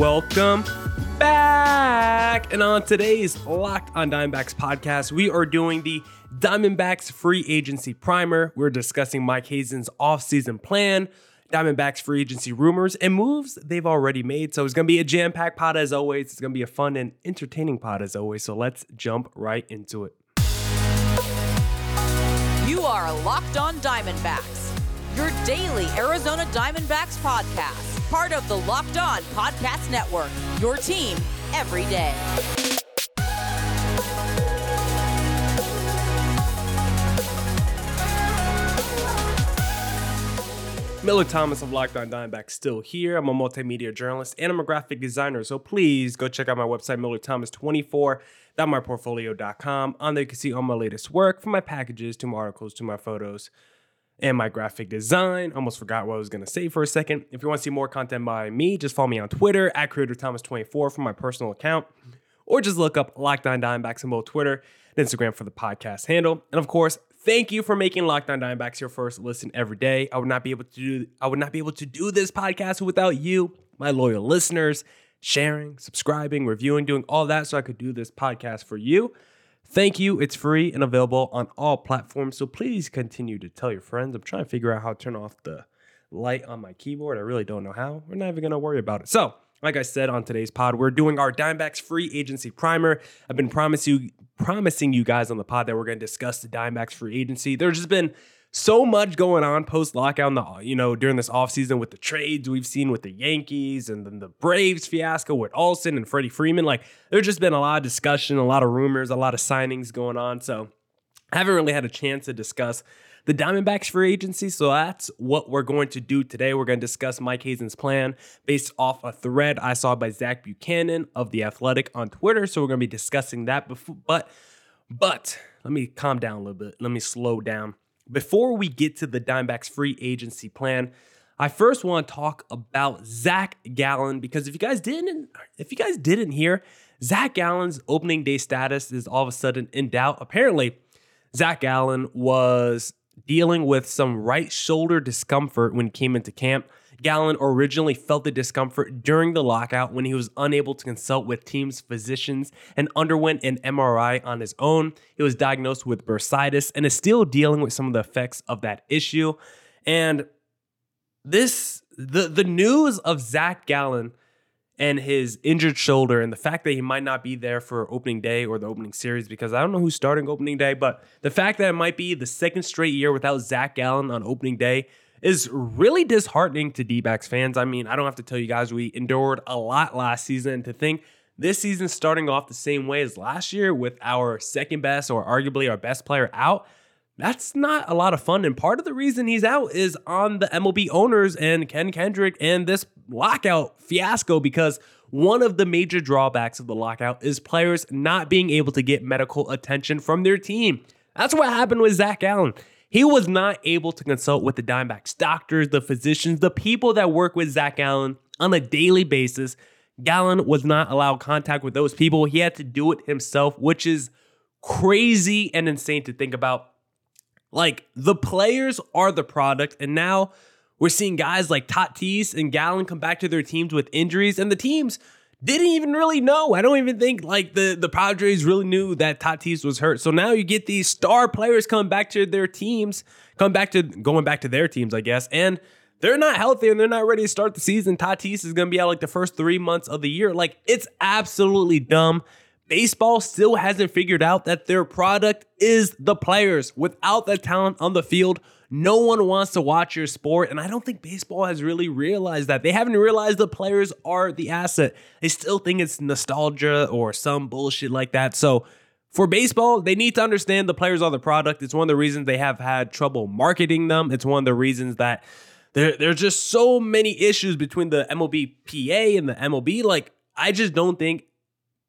welcome back. And on today's Locked on Diamondbacks podcast, we are doing the Diamondbacks free agency primer. We're discussing Mike Hazen's offseason plan, Diamondbacks free agency rumors, and moves they've already made. So it's going to be a jam packed pod as always. It's going to be a fun and entertaining pod as always. So let's jump right into it. You are Locked On Diamondbacks, your daily Arizona Diamondbacks podcast, part of the Locked On Podcast Network, your team every day. Miller Thomas of Locked On Diamondbacks still here. I'm a multimedia journalist and I'm a graphic designer. So please go check out my website, MillerThomas24.myportfolio.com. On there you can see all my latest work from my packages to my articles to my photos and my graphic design. Almost forgot what I was going to say for a second. If you want to see more content by me, just follow me on Twitter at CreatorThomas24 for my personal account, or just look up Locked On Diamondbacks on both Twitter and Instagram for the podcast handle. And of course, thank you for making Locked On Diamondbacks your first listen every day. I would not be able to do I would not be able to do this podcast without you, my loyal listeners, sharing, subscribing, reviewing, doing all that so I could do this podcast for you. Thank you. It's free and available on all platforms. So please continue to tell your friends. I'm trying to figure out how to turn off the light on my keyboard. I really don't know how. We're not even going to worry about it. So, like I said on today's pod, we're doing our Dimebacks free agency primer. I've been promising you, promising you guys on the pod that we're going to discuss the Dimebacks free agency. There's just been so much going on post the you know during this offseason with the trades we've seen with the Yankees and then the Braves fiasco with Olson and Freddie Freeman. Like there's just been a lot of discussion, a lot of rumors, a lot of signings going on. So I haven't really had a chance to discuss the Diamondbacks free agency. So that's what we're going to do today. We're going to discuss Mike Hazen's plan based off a thread I saw by Zach Buchanan of The Athletic on Twitter. So we're going to be discussing that before, but but let me calm down a little bit. Let me slow down. Before we get to the Dimebacks free agency plan, I first want to talk about Zac Gallen because if you guys didn't, if you guys didn't hear, Zac Gallen's opening day status is all of a sudden in doubt. Apparently, Zac Gallen was dealing with some right shoulder discomfort when he came into camp. Gallen originally felt the discomfort during the lockout when he was unable to consult with team's physicians and underwent an MRI on his own. He was diagnosed with bursitis and is still dealing with some of the effects of that issue. And this the the news of Zac Gallen and his injured shoulder and the fact that he might not be there for opening day or the opening series because I don't know who's starting opening day, but the fact that it might be the second straight year without Zac Gallen on opening day is really disheartening to D backs fans. I mean, I don't have to tell you guys, we endured a lot last season. To think this season starting off the same way as last year with our second best or arguably our best player out, that's not a lot of fun. And part of the reason he's out is on the MLB owners and Ken Kendrick and this lockout fiasco because one of the major drawbacks of the lockout is players not being able to get medical attention from their team. That's what happened with Zac Gallen. He was not able to consult with the Dimebacks doctors, the physicians, the people that work with Zac Gallen on a daily basis. Gallen was not allowed contact with those people. He had to do it himself, which is crazy and insane to think about. Like the players are the product, and now we're seeing guys like Tatis and Gallen come back to their teams with injuries, and the teams didn't even really know. I don't even think like the the Padres really knew that Tatis was hurt. So now you get these star players coming back to their teams, come back to going back to their teams, I guess, and they're not healthy and they're not ready to start the season. Tatis is going to be out like the first three months of the year. Like it's absolutely dumb. Baseball still hasn't figured out that their product is the players. Without the talent on the field, no one wants to watch your sport. And I don't think baseball has really realized that. They haven't realized the players are the asset. They still think it's nostalgia or some bullshit like that. So for baseball, they need to understand the players are the product. It's one of the reasons they have had trouble marketing them. It's one of the reasons that there, there's just so many issues between the MLBPA and the MLB. Like, I just don't think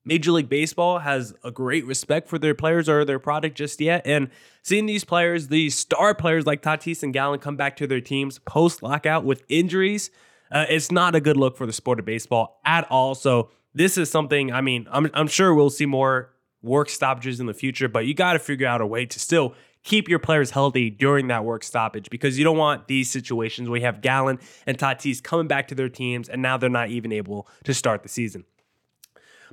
Major League Baseball has a great respect for their players or their product just yet. And seeing these players, these star players like Tatis and Gallen come back to their teams post lockout with injuries, uh, it's not a good look for the sport of baseball at all. So this is something, I mean, I'm, I'm sure we'll see more work stoppages in the future, but you got to figure out a way to still keep your players healthy during that work stoppage because you don't want these situations where you have Gallen and Tatis coming back to their teams and now they're not even able to start the season.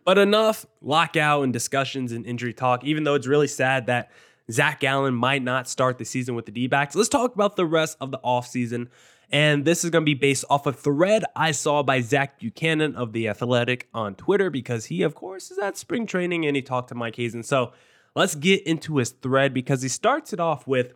But enough lockout and discussions and injury talk, even though it's really sad that Zac Gallen might not start the season with the D backs. Let's talk about the rest of the offseason. And this is going to be based off a thread I saw by Zach Buchanan of The Athletic on Twitter because he, of course, is at spring training and he talked to Mike Hazen. So let's get into his thread because he starts it off with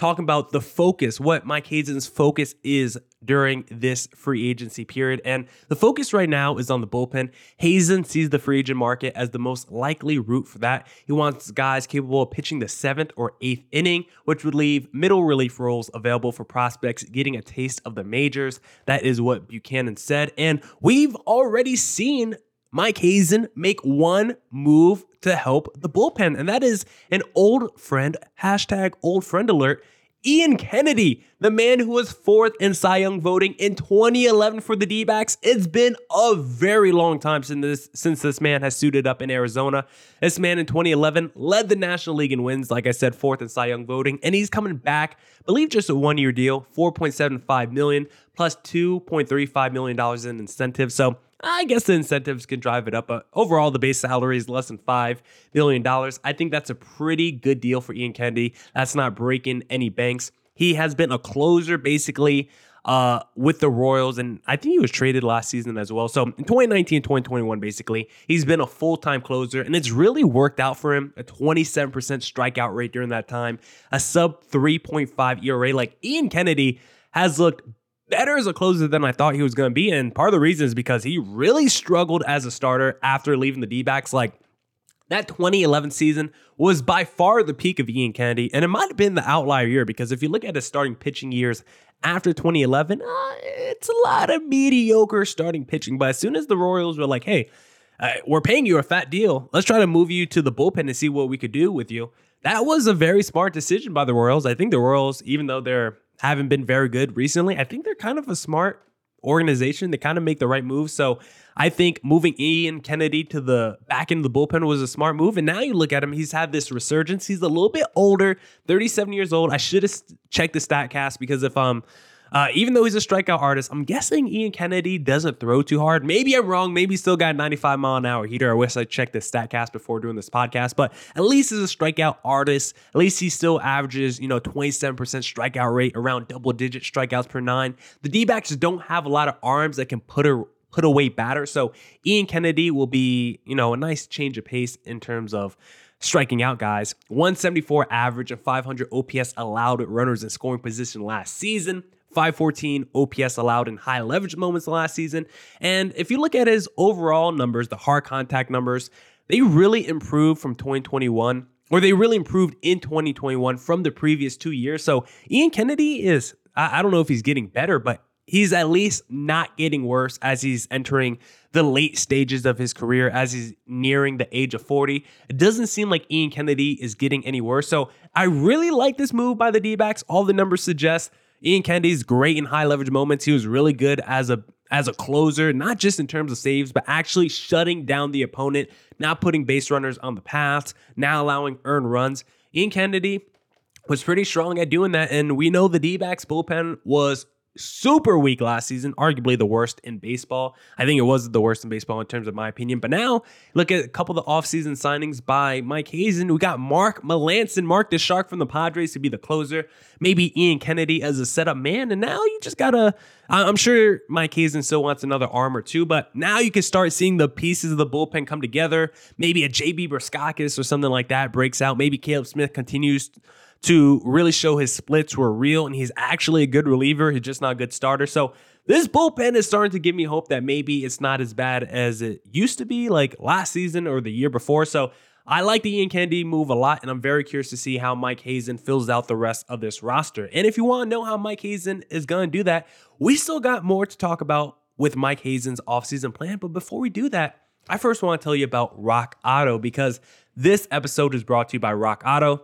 talking about the focus, what Mike Hazen's focus is during this free agency period. And the focus right now is on the bullpen. Hazen sees the free agent market as the most likely route for that. He wants guys capable of pitching the seventh or eighth inning, which would leave middle relief roles available for prospects getting a taste of the majors. That is what Buchanan said. And we've already seen Mike Hazen make one move to help the bullpen, and that is an old friend, hashtag old friend alert. Ian Kennedy, the man who was fourth in Cy Young voting in 2011 for the D backs. It's been a very long time since this, since this man has suited up in Arizona. This man in 2011 led the National League in wins, like I said, fourth in Cy Young voting, and he's coming back, I believe just a one year deal, 4.75 million plus 2.35 million dollars in incentives. So I guess the incentives can drive it up, but overall, the base salary is less than $5 million. I think that's a pretty good deal for Ian Kennedy. That's not breaking any banks. He has been a closer basically uh, with the Royals, and I think he was traded last season as well. So in 2019 2021, basically, he's been a full time closer, and it's really worked out for him. A 27% strikeout rate during that time, a sub 3.5 ERA. Like Ian Kennedy has looked better as a closer than I thought he was going to be. And part of the reason is because he really struggled as a starter after leaving the D backs. Like that 2011 season was by far the peak of Ian Kennedy. And it might have been the outlier year because if you look at his starting pitching years after 2011, uh, it's a lot of mediocre starting pitching. But as soon as the Royals were like, hey, uh, we're paying you a fat deal, let's try to move you to the bullpen and see what we could do with you. That was a very smart decision by the Royals. I think the Royals, even though they're haven't been very good recently. I think they're kind of a smart organization. They kind of make the right moves. So I think moving Ian Kennedy to the back end of the bullpen was a smart move. And now you look at him, he's had this resurgence. He's a little bit older, 37 years old. I should have checked the StatCast because if um uh, even though he's a strikeout artist, I'm guessing Ian Kennedy doesn't throw too hard. Maybe I'm wrong. Maybe still got 95 mile an hour heater. I wish I checked the StatCast before doing this podcast, but at least as a strikeout artist, at least he still averages, you know, 27% strikeout rate, around double digit strikeouts per nine. The D backs don't have a lot of arms that can put a put away batter. So Ian Kennedy will be, you know, a nice change of pace in terms of striking out guys. 174 average and 500 OPS allowed runners in scoring position last season. 514 OPS allowed in high leverage moments last season. And if you look at his overall numbers, the hard contact numbers, they really improved from 2021, or they really improved in 2021 from the previous two years. So Ian Kennedy is, I, don't know if he's getting better, but he's at least not getting worse as he's entering the late stages of his career, as he's nearing the age of 40. It doesn't seem like Ian Kennedy is getting any worse. So I really like this move by the D backs. All the numbers suggest Ian Kennedy's great in high leverage moments. He was really good as a as a closer, not just in terms of saves, but actually shutting down the opponent, not putting base runners on the path, now allowing earned runs. Ian Kennedy was pretty strong at doing that, and we know the D-backs bullpen was super weak last season, arguably the worst in baseball. I think it was the worst in baseball in terms of my opinion. But now, look at a couple of the offseason signings by Mike Hazen. We got Mark Melancon, Mark the Shark from the Padres to be the closer, maybe Ian Kennedy as a setup man. And now you just gotta, I'm sure Mike Hazen still wants another arm or two, but now you can start seeing the pieces of the bullpen come together. Maybe a JB Bukauskas or something like that breaks out. Maybe Caleb Smith continues to really show his splits were real and he's actually a good reliever. He's just not a good starter. So this bullpen is starting to give me hope that maybe it's not as bad as it used to be, like last season or the year before. So I like the Ian Kennedy move a lot, and I'm very curious to see how Mike Hazen fills out the rest of this roster. And if you want to know how Mike Hazen is going to do that, we still got more to talk about with Mike Hazen's offseason plan. But before we do that, I first want to tell you about Rock Auto because this episode is brought to you by Rock Auto.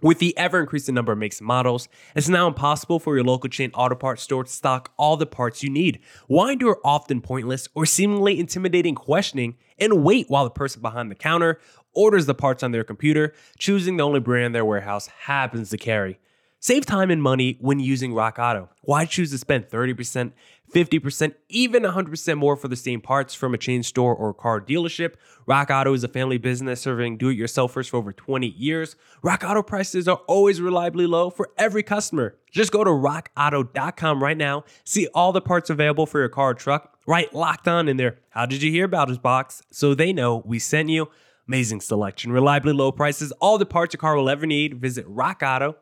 With the ever increasing number of makes and models, it's now impossible for your local chain auto parts store to stock all the parts you need. Why endure often pointless or seemingly intimidating questioning and wait while the person behind the counter orders the parts on their computer, choosing the only brand their warehouse happens to carry. Save time and money when using Rock Auto. Why choose to spend 30%, 50%, even 100% more for the same parts from a chain store or car dealership? Rock Auto is a family business serving do it yourselfers for over 20 years. Rock Auto prices are always reliably low for every customer. Just go to rockauto.com right now, see all the parts available for your car or truck, right locked on in there. How did you hear about us box? So they know we sent you. Amazing selection, reliably low prices, all the parts your car will ever need. Visit rockauto.com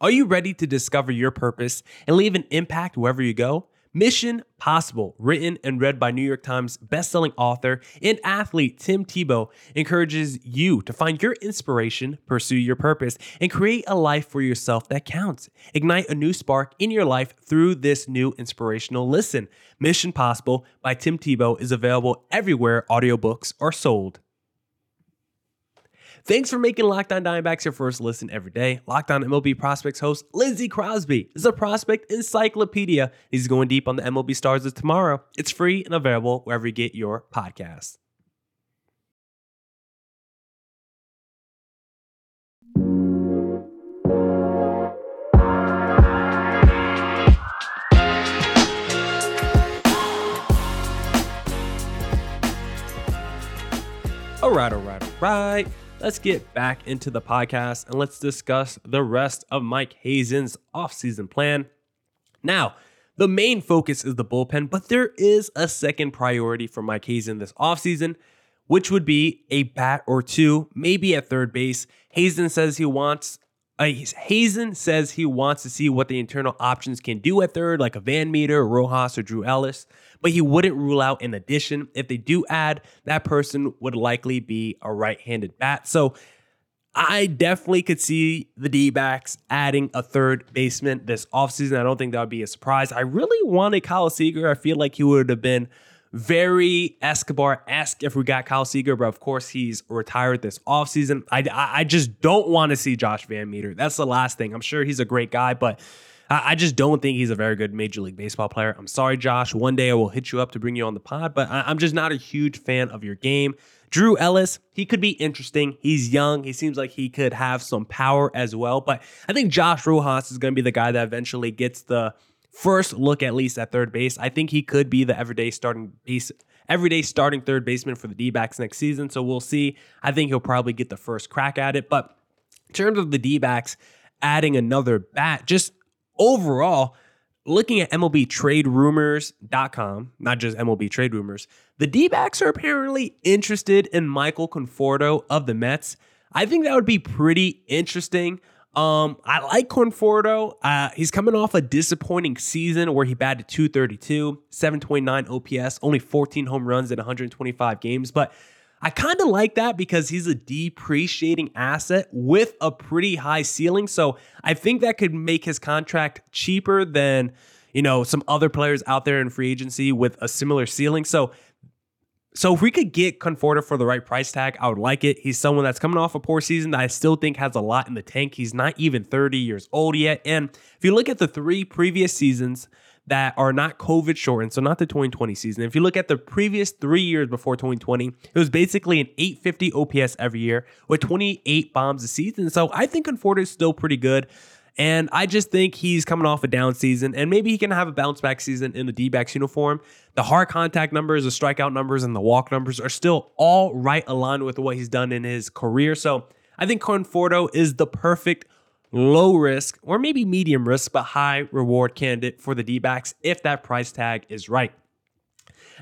are you ready to discover your purpose and leave an impact wherever you go? Mission Possible, written and read by New York Times bestselling author and athlete Tim Tebow, encourages you to find your inspiration, pursue your purpose, and create a life for yourself that counts. Ignite a new spark in your life through this new inspirational listen. Mission Possible by Tim Tebow is available everywhere audiobooks are sold. Thanks for making Locked On Diamondbacks your first listen every day. Locked On MLB Prospects host Lindsey Crosby is a prospect encyclopedia. He's going deep on the MLB stars of tomorrow. It's free and available wherever you get your podcasts. All right, all right, all right let's get back into the podcast and let's discuss the rest of Mike Hazen's offseason plan. Now, the main focus is the bullpen, but there is a second priority for Mike Hazen this offseason, which would be a bat or two, maybe at third base. Hazen says he wants uh, Hazen says he wants to see what the internal options can do at third, like a Van Meter, Rojas, or Drew Ellis, but he wouldn't rule out an addition. If they do add, that person would likely be a right handed bat. So I definitely could see the D backs adding a third baseman this offseason. I don't think that would be a surprise. I really wanted Kyle Seager. I feel like he would have been very Escobar esque if we got Kyle Seager, but of course he's retired this offseason. I, I just don't want to see Josh Van Meter. That's the last thing. I'm sure he's a great guy, but I just don't think he's a very good Major League Baseball player. I'm sorry, Josh. One day I will hit you up to bring you on the pod, but I'm just not a huge fan of your game. Drew Ellis, he could be interesting. He's young. He seems like he could have some power as well. But I think Josh Rojas is going to be the guy that eventually gets the first look at least at third base. I think he could be the everyday starting base everyday starting third baseman for the D-backs next season. So we'll see. I think he'll probably get the first crack at it. But in terms of the D-backs adding another bat, just overall, looking at MLBTradeRumors.com, not just MLB Trade Rumors, the D-backs are apparently interested in Michael Conforto of the Mets. I think that would be pretty interesting. Um, I like Conforto. Uh, he's coming off a disappointing season where he batted 232, 729 OPS, only 14 home runs in 125 games. But I kind of like that because he's a depreciating asset with a pretty high ceiling. So I think that could make his contract cheaper than, you know, some other players out there in free agency with a similar ceiling. So so if we could get Conforto for the right price tag, I would like it. He's someone that's coming off a poor season that I still think has a lot in the tank. He's not even 30 years old yet. And if you look at the three previous seasons that are not COVID shortened, so not the 2020 season, if you look at the previous three years before 2020, it was basically an 850 OPS every year with 28 bombs a season. So I think Conforto is still pretty good. And I just think he's coming off a down season, and maybe he can have a bounce back season in the D backs uniform. The hard contact numbers, the strikeout numbers, and the walk numbers are still all right aligned with what he's done in his career. So I think Conforto is the perfect low risk or maybe medium risk, but high reward candidate for the D backs if that price tag is right.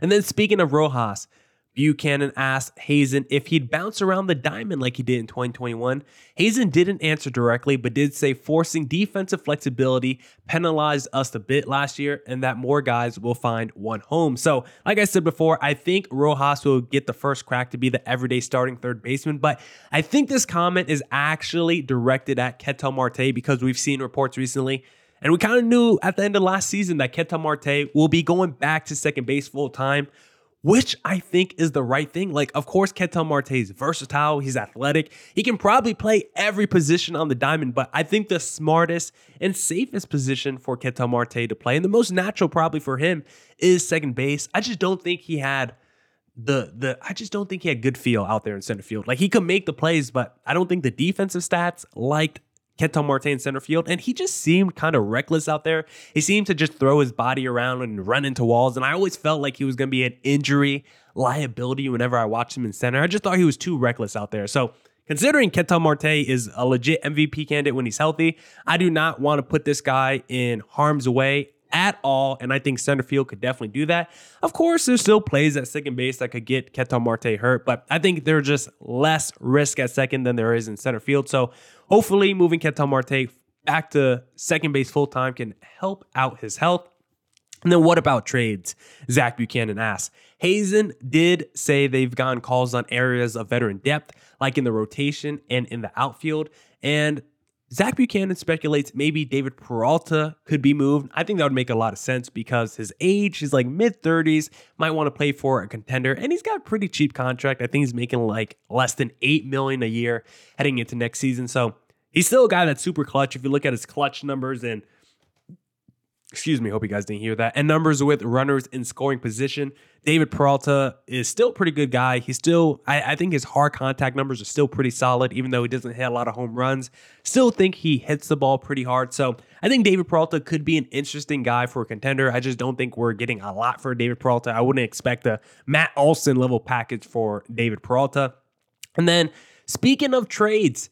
And then speaking of Rojas, Buchanan asked Hazen if he'd bounce around the diamond like he did in 2021. Hazen didn't answer directly, but did say forcing defensive flexibility penalized us a bit last year and that more guys will find one home. So, like I said before, I think Rojas will get the first crack to be the everyday starting third baseman, but I think this comment is actually directed at Ketel Marte because we've seen reports recently and we kind of knew at the end of last season that Ketel Marte will be going back to second base full time which I think is the right thing. Like, of course, Ketel Marte is versatile. He's athletic. He can probably play every position on the diamond, but I think the smartest and safest position for Ketel Marte to play, and the most natural probably for him, is second base. I just don't think he had the the I just don't think he had good feel out there in center field. Like he could make the plays, but I don't think the defensive stats liked Ketel Marte in center field, and he just seemed kind of reckless out there. He seemed to just throw his body around and run into walls, and I always felt like he was going to be an injury liability whenever I watched him in center. I just thought he was too reckless out there. So considering Ketel Marte is a legit MVP candidate when he's healthy, I do not want to put this guy in harm's way at all. And I think center field could definitely do that. Of course, there's still plays at second base that could get Ketel Marte hurt, but I think there's just less risk at second than there is in center field. So hopefully, moving Ketel Marte back to second base full time can help out his health. And then what about trades? Zach Buchanan asks. Hazen did say they've gotten calls on areas of veteran depth, like in the rotation and in the outfield. And Zach Buchanan speculates maybe David Peralta could be moved. I think that would make a lot of sense because his age, he's like mid 30s, might want to play for a contender, and he's got a pretty cheap contract. I think he's making like less than 8 million a year heading into next season. So he's still a guy that's super clutch. If you look at his clutch numbers and excuse me, hope you guys didn't hear that. And numbers with runners in scoring position. David Peralta is still a pretty good guy. He's still, I, I, think his hard contact numbers are still pretty solid, even though he doesn't hit a lot of home runs. Still think he hits the ball pretty hard. So I think David Peralta could be an interesting guy for a contender. I just don't think we're getting a lot for David Peralta. I wouldn't expect a Matt Olson level package for David Peralta. And then speaking of trades,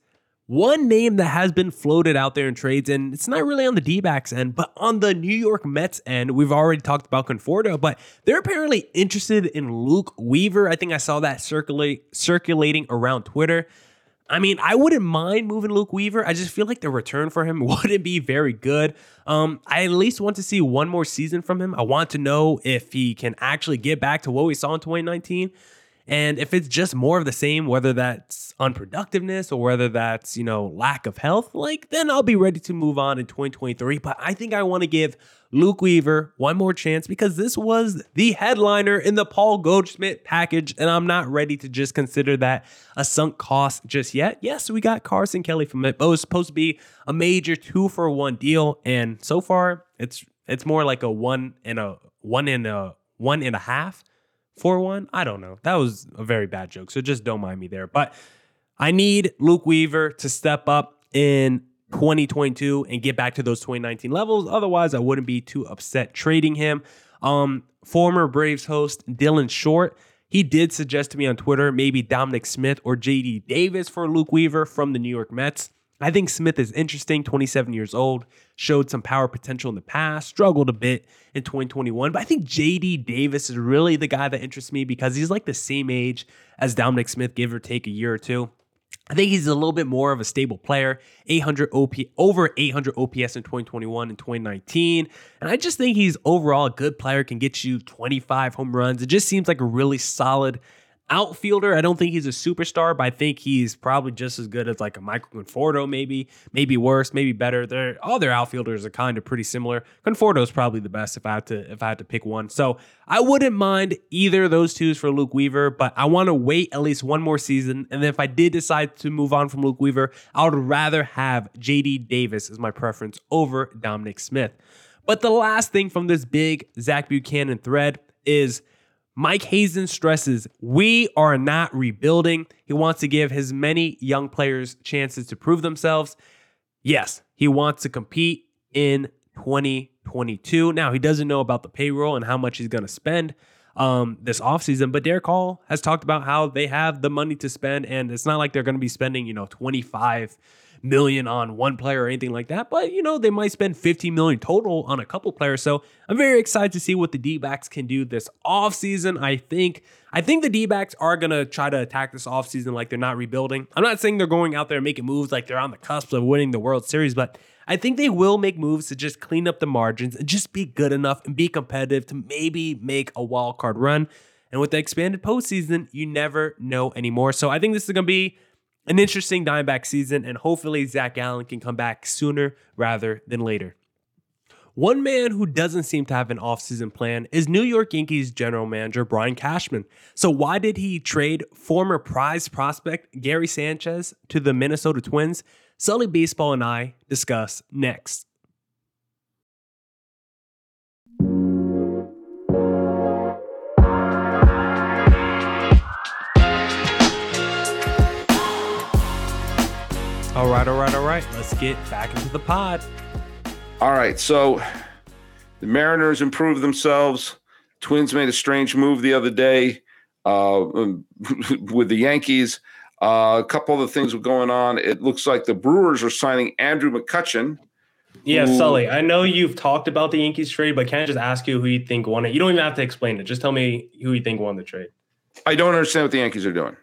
one name that has been floated out there in trades, and it's not really on the D backs end, but on the New York Mets end, we've already talked about Conforto, but they're apparently interested in Luke Weaver. I think I saw that circulate circulating around Twitter. I mean, I wouldn't mind moving Luke Weaver. I just feel like the return for him wouldn't be very good. Um, I at least want to see one more season from him. I want to know if he can actually get back to what we saw in 2019. And if it's just more of the same, whether that's unproductiveness or whether that's, you know, lack of health, like then I'll be ready to move on in 2023. But I think I want to give Luke Weaver one more chance because this was the headliner in the Paul Goldschmidt package. And I'm not ready to just consider that a sunk cost just yet. Yes, we got Carson Kelly from it, but it was supposed to be a major two for one deal. And so far, it's it's more like a one and a one and a one and a half 4 1. I don't know. That was a very bad joke. So just don't mind me there. But I need Luke Weaver to step up in 2022 and get back to those 2019 levels. Otherwise, I wouldn't be too upset trading him. Um, former Braves host Dylan Short, he did suggest to me on Twitter maybe Dominic Smith or JD Davis for Luke Weaver from the New York Mets. I think Smith is interesting, 27 years old, showed some power potential in the past, struggled a bit in 2021. But I think JD Davis is really the guy that interests me because he's like the same age as Dominic Smith, give or take a year or two. I think he's a little bit more of a stable player, 800 OP over 800 OPS in 2021 and 2019. And I just think he's overall a good player, can get you 25 home runs. It just seems like a really solid outfielder. I don't think he's a superstar, but I think he's probably just as good as like a Michael Conforto, maybe, maybe worse, maybe better. They're all their outfielders are kind of pretty similar. Conforto is probably the best if I had to if I had to pick one. So I wouldn't mind either of those twos for Luke Weaver, but I want to wait at least one more season. And then if I did decide to move on from Luke Weaver, I would rather have JD Davis as my preference over Dominic Smith. But the last thing from this big Zach Buchanan thread is Mike Hazen stresses we are not rebuilding. He wants to give his many young players chances to prove themselves. Yes, he wants to compete in 2022. Now, he doesn't know about the payroll and how much he's going to spend um, this offseason, but Derrick Hall has talked about how they have the money to spend, and it's not like they're going to be spending, you know, 25 million on one player or anything like that, but you know, they might spend 15 million total on a couple players. So I'm very excited to see what the D-backs can do this offseason. I think I think the D-backs are gonna try to attack this offseason like they're not rebuilding. I'm not saying they're going out there making moves like they're on the cusp of winning the World Series, but I think they will make moves to just clean up the margins and just be good enough and be competitive to maybe make a wild card run. And with the expanded postseason, you never know anymore. So I think this is going to be an interesting Diamondback season, and hopefully Zac Gallen can come back sooner rather than later. One man who doesn't seem to have an offseason plan is New York Yankees general manager Brian Cashman. So, why did he trade former prize prospect Gary Sanchez to the Minnesota Twins? Sully Baseball and I discuss next. All right, all right, all right. Let's get back into the pod. All right. So the Mariners improved themselves. Twins made a strange move the other day uh, with the Yankees. Uh, a couple other things were going on. It looks like the Brewers are signing Andrew McCutchen. Yeah, who, Sully, I know you've talked about the Yankees trade, but can I just ask you who you think won it? You don't even have to explain it. Just tell me who you think won the trade. I don't understand what the Yankees are doing.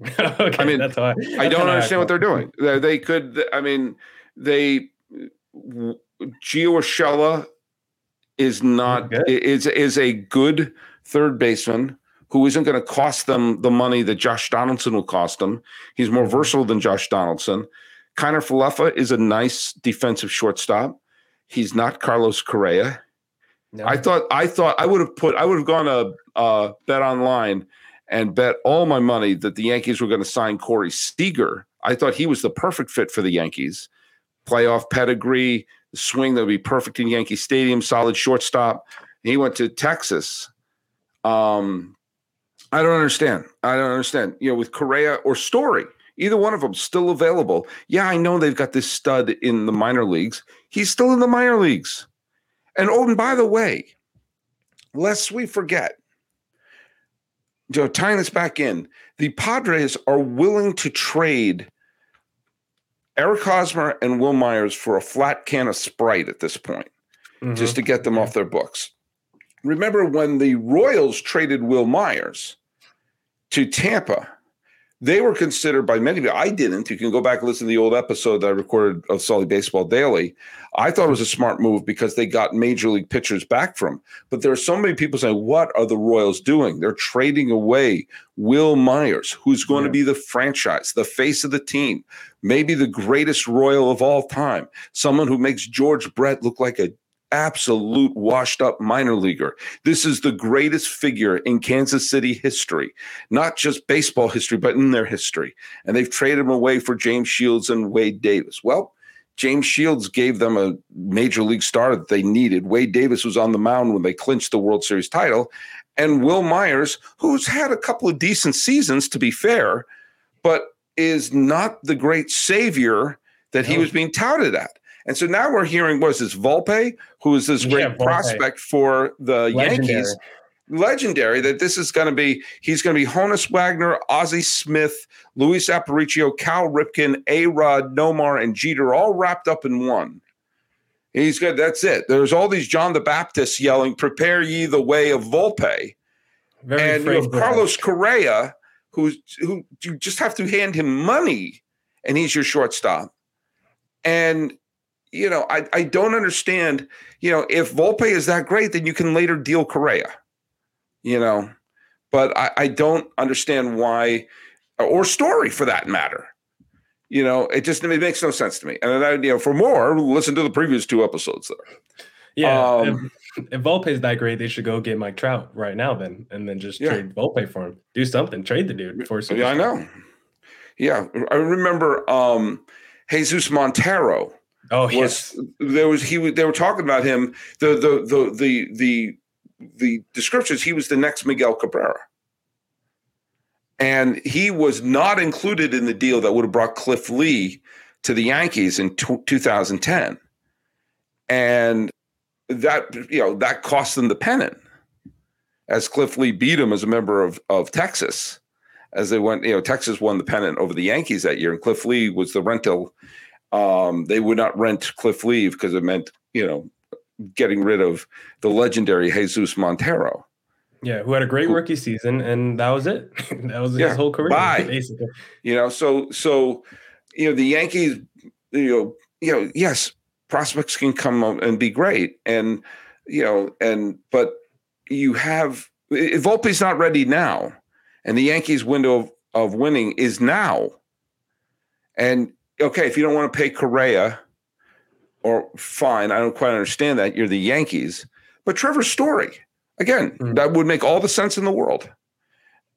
okay, I mean, that's why, that's I don't understand what they're doing. They, they could, I mean, they Gio Urshela is not is is a good third baseman who isn't going to cost them the money that Josh Donaldson will cost them. He's more versatile than Josh Donaldson. Kiner Falefa is a nice defensive shortstop. He's not Carlos Correa. No. I thought I thought I would have put I would have gone a uh, bet online and bet all my money that the Yankees were going to sign Corey Seager. I thought he was the perfect fit for the Yankees. Playoff pedigree, swing that would be perfect in Yankee Stadium, solid shortstop. He went to Texas. Um, I don't understand. I don't understand. You know, with Correa or Story, either one of them still available. Yeah, I know they've got this stud in the minor leagues. He's still in the minor leagues. And oh, and by the way, lest we forget, you know, tying this back in, the Padres are willing to trade Eric Hosmer and Wil Myers for a flat can of Sprite at this point, mm-hmm. just to get them off their books. Remember when the Royals traded Wil Myers to Tampa? They were considered by many people. I didn't. You can go back and listen to the old episode that I recorded of Sully Baseball Daily. I thought it was a smart move because they got major league pitchers back from. But there are so many people saying, "What are the Royals doing? They're trading away Wil Myers, who's going yeah. to be the franchise, the face of the team, maybe the greatest Royal of all time, someone who makes George Brett look like a absolute washed up minor leaguer. This is the greatest figure in Kansas City history, not just baseball history, but in their history. And they've traded him away for James Shields and Wade Davis. Well, James Shields gave them a major league star that they needed. Wade Davis was on the mound when they clinched the World Series title. And Wil Myers, who's had a couple of decent seasons, to be fair, but is not the great savior that he was being touted at. And so now we're hearing was this Volpe, who is this great yeah, prospect for the Legendary. Yankees. Legendary that this is going to be, he's going to be Honus Wagner, Ozzie Smith, Luis Aparicio, Cal Ripken, A Rod, Nomar, and Jeter all wrapped up in one. He's good. That's it. There's all these John the Baptist yelling, "Prepare ye the way of Volpe," Very and you have Carlos Correa, who's who you just have to hand him money, and he's your shortstop. And you know, I, I don't understand. You know, if Volpe is that great, then you can later deal Correa. You know, but I, I don't understand why, or Story for that matter. You know, it just it makes no sense to me. And then, you know, for more, listen to the previous two episodes there. Yeah. Um, if, if is that great, they should go get Mike Trout right now, then, and then just yeah. trade Volpe for him. Do something. Trade the dude for. Yeah, I know. Yeah, I remember um, Jesus Montero Oh, was yes. there was he they were talking about him the the the the the the descriptions he was the next Miguel Cabrera. And he was not included in the deal that would have brought Cliff Lee to the Yankees in t- 2010. And that you know that cost them the pennant as Cliff Lee beat him as a member of of Texas as they went you know Texas won the pennant over the Yankees that year and Cliff Lee was the rental um, they would not rent Cliff Lee because it meant, you know, getting rid of the legendary Jesus Montero. Yeah, who had a great rookie season, and that was it. that was yeah, his whole career, bye. basically. You know, so so you know the Yankees. You know, you know, yes, prospects can come and be great, and you know, and but you have if Volpe's not ready now, and the Yankees' window of, of winning is now, and okay, if you don't want to pay Correa, or fine, I don't quite understand that. You're the Yankees. But Trevor Story, again, mm-hmm. that would make all the sense in the world.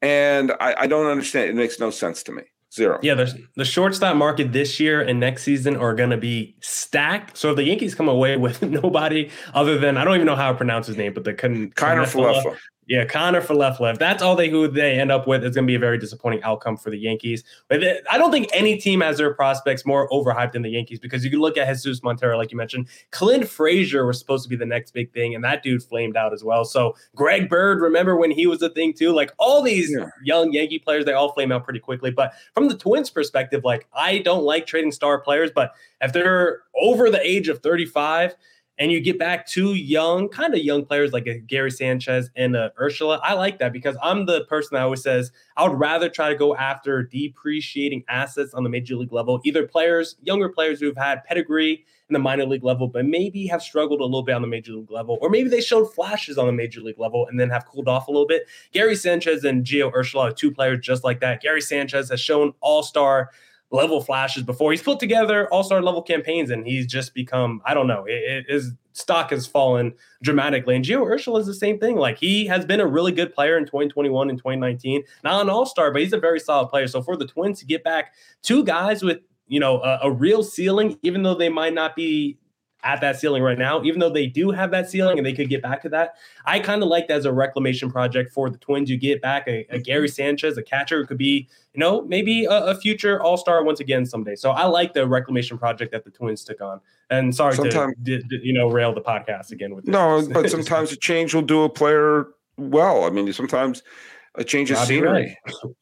And I, I, don't understand. It makes no sense to me. Zero. Yeah, the, the shortstop market this year and next season are going to be stacked. So if the Yankees come away with nobody other than, I don't even know how to pronounce his name, but they couldn't. Kiner Falefa. Yeah, Connor for left left. That's all they who they end up with. It's going to be a very disappointing outcome for the Yankees. But I don't think any team has their prospects more overhyped than the Yankees because you can look at Jesus Montero, like you mentioned. Clint Frazier was supposed to be the next big thing, and that dude flamed out as well. So Greg Bird, remember when he was a thing too? Like all these yeah. young Yankee players, they all flame out pretty quickly. But from the Twins' perspective, like I don't like trading star players, but if they're over the age of 35 and you get back two young, kind of young players like a Gary Sanchez and a Urshela. I like that because I'm the person that always says I would rather try to go after depreciating assets on the major league level, either players, younger players who've had pedigree in the minor league level, but maybe have struggled a little bit on the major league level, or maybe they showed flashes on the major league level and then have cooled off a little bit. Gary Sanchez and Gio Urshela are two players just like that. Gary Sanchez has shown all star level flashes before. He's put together all star level campaigns and he's just become, I don't know, it, it, his stock has fallen dramatically. And Gio Urshela is the same thing. Like he has been a really good player in 2021 and 2019, not an all star, but he's a very solid player. So for the Twins to get back two guys with, you know, a, a real ceiling, even though they might not be at that ceiling right now, even though they do have that ceiling and they could get back to that. I kind of like that as a reclamation project for the Twins. You get back a, a Gary Sanchez, a catcher who could be, you know, maybe a, a future All Star once again someday. So I like the reclamation project that the Twins took on. And sorry sometimes, to you know rail the podcast again with this. no, but sometimes a change will do a player well. I mean, sometimes a change of scenery. Right.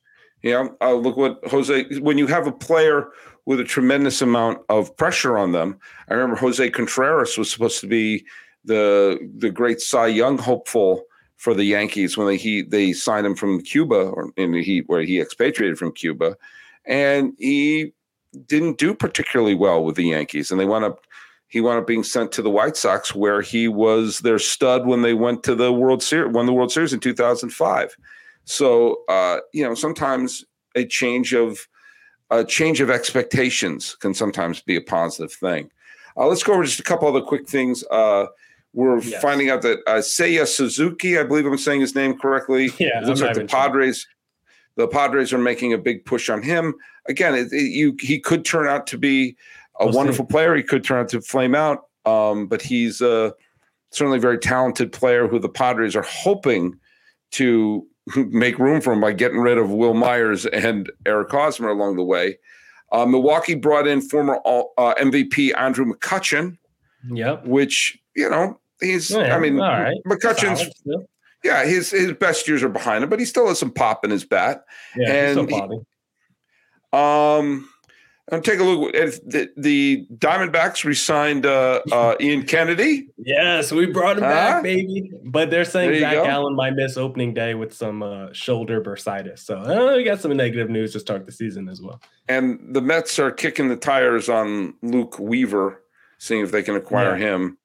Yeah, uh, look what Jose. When you have a player with a tremendous amount of pressure on them. I remember Jose Contreras was supposed to be the the great Cy Young hopeful for the Yankees when they he they signed him from Cuba or in heat where he expatriated from Cuba, and he didn't do particularly well with the Yankees, and they wound up he wound up being sent to the White Sox where he was their stud when they went to the World Series, won the World Series in 2005. So uh, you know sometimes a change of a change of expectations can sometimes be a positive thing. Uh, let's go over just a couple other quick things. Uh, we're yes. finding out that uh, Seiya Suzuki, I believe I'm saying his name correctly. Yeah, it looks like the Padres. Sure. The Padres are making a big push on him. Again, it, it, you, he could turn out to be a we'll wonderful see. player. He could turn out to flame out, um, but he's uh, certainly a very talented player who the Padres are hoping to make room for him by getting rid of Wil Myers and Eric Hosmer along the way. Uh, Milwaukee brought in former uh, MVP Andrew McCutchen. Yep. Which you know he's. Yeah, I mean, right. McCutchen's. Yeah, his his best years are behind him, but he still has some pop in his bat. Yeah, and he, um, and take a look at the, the Diamondbacks resigned uh, uh, Ian Kennedy. Yes, we brought him uh, back, baby. But they're saying Zac Gallen might miss opening day with some uh, shoulder bursitis. So uh, we got some negative news to start the season as well. And the Mets are kicking the tires on Luke Weaver, seeing if they can acquire yeah. him.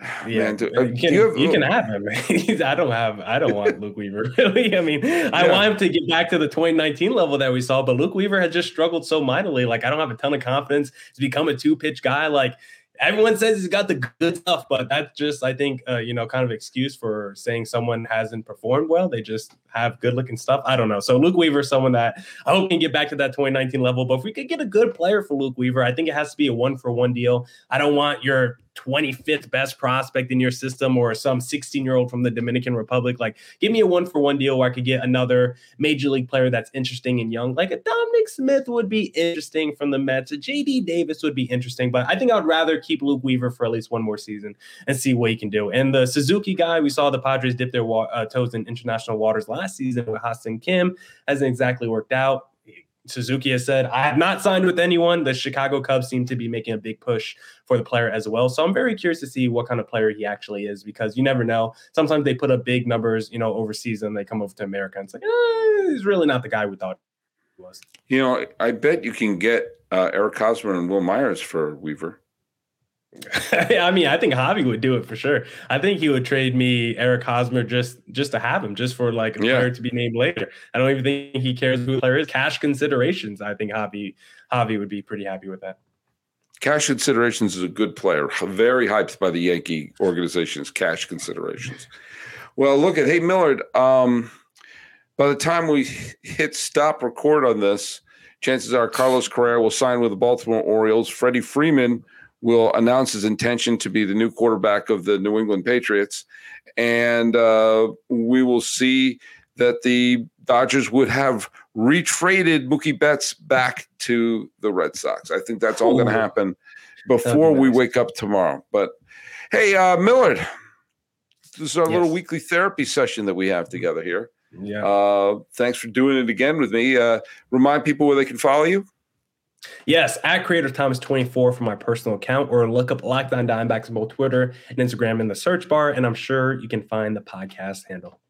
Yeah, Man, do, uh, you, can, you, have, you, can, have, him. I don't have. I don't want Luke Weaver. Really, I mean, I yeah. want him to get back to the 2019 level that we saw. But Luke Weaver has just struggled so mightily. Like I don't have a ton of confidence to become a two pitch guy. Like everyone says he's got the good stuff, but that's just, I think, uh, you know, kind of excuse for saying someone hasn't performed well. They just have good looking stuff. I don't know. So Luke Weaver is someone that I hope can get back to that 2019 level. But if we could get a good player for Luke Weaver, I think it has to be a one for one deal. I don't want your 25th best prospect in your system or some 16 year old from the Dominican Republic. Like, give me a one for one deal where I could get another major league player that's interesting and young. Like a Dominic Smith would be interesting from the Mets. A JD Davis would be interesting, but I think I'd rather keep Luke Weaver for at least one more season and see what he can do. And the Suzuki guy, we saw the Padres dip their wa- uh, toes in international waters last season with Ha-Seong Kim. Hasn't exactly worked out. Suzuki has said, I have not signed with anyone. The Chicago Cubs seem to be making a big push for the player as well. So I'm very curious to see what kind of player he actually is because you never know. Sometimes they put up big numbers, you know, overseas and they come over to America and it's like, eh, he's really not the guy we thought he was. You know, I bet you can get uh, Eric Hosmer and Wil Myers for Weaver. I mean, I think Javi would do it for sure. I think he would trade me Eric Hosmer just just to have him, just for like a yeah. player to be named later. I don't even think he cares who the player is. Cash considerations. I think Javi Javi would be pretty happy with that. Cash considerations is a good player, very hyped by the Yankee organization's cash considerations. Well, look at hey Millard. Um, by the time we hit stop record on this, chances are Carlos Correa will sign with the Baltimore Orioles. Freddie Freeman will announce his intention to be the new quarterback of the New England Patriots. And uh, we will see that the Dodgers would have retraded Mookie Betts back to the Red Sox. I think that's all going to happen before we wake up tomorrow. But hey, uh, Millard, this is our yes. little weekly therapy session that we have together here. Yeah. Uh, thanks for doing it again with me. Uh, remind people where they can follow you. Yes, at Creator Thomas 24 for my personal account, or look up Locked On Diamondbacks on both Twitter and Instagram in the search bar, and I'm sure you can find the podcast handle.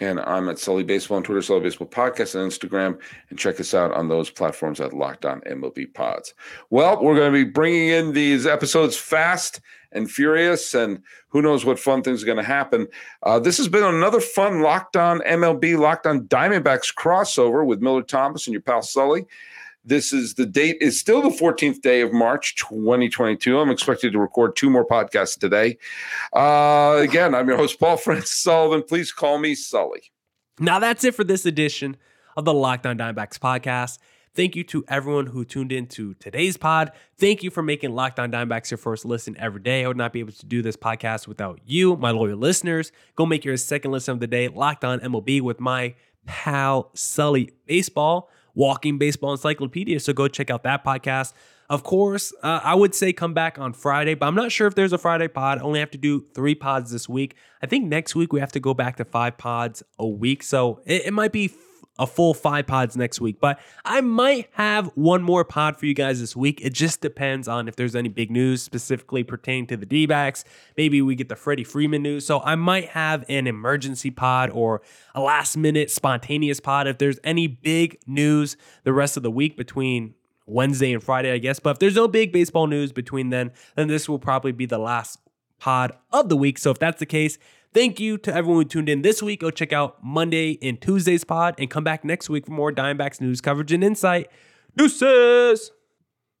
And I'm at Sully Baseball on Twitter, Sully Baseball Podcast on Instagram, and check us out on those platforms at Locked On MLB Pods. Well, we're going to be bringing in these episodes fast and furious, and who knows what fun things are going to happen. Uh, this has been another fun Locked On MLB, Locked On Diamondbacks crossover with Miller Thomas and your pal Sully. This is the date is still the 14th day of March 2022. I'm expected to record two more podcasts today. Uh, again, I'm your host, Paul Francis Sullivan. Please call me Sully. Now that's it for this edition of the Locked On Diamondbacks podcast. Thank you to everyone who tuned in to today's pod. Thank you for making Locked On Diamondbacks your first listen every day. I would not be able to do this podcast without you, my loyal listeners. Go make your second listen of the day, Locked On MLB, with my pal Sully Baseball walking baseball encyclopedia. So go check out that podcast. Of course, uh, I would say come back on Friday, but I'm not sure if there's a Friday pod. I only have to do three pods this week. I think next week we have to go back to five pods a week. So it, it might be a full five pods next week, but I might have one more pod for you guys this week. It just depends on if there's any big news specifically pertaining to the D backs. Maybe we get the Freddie Freeman news. So I might have an emergency pod or a last minute spontaneous pod if there's any big news the rest of the week between Wednesday and Friday, I guess. But if there's no big baseball news between then, then this will probably be the last pod of the week. So if that's the case, Thank you to everyone who tuned in this week. Go check out Monday and Tuesday's pod and come back next week for more Diamondbacks news coverage and insight. Deuces!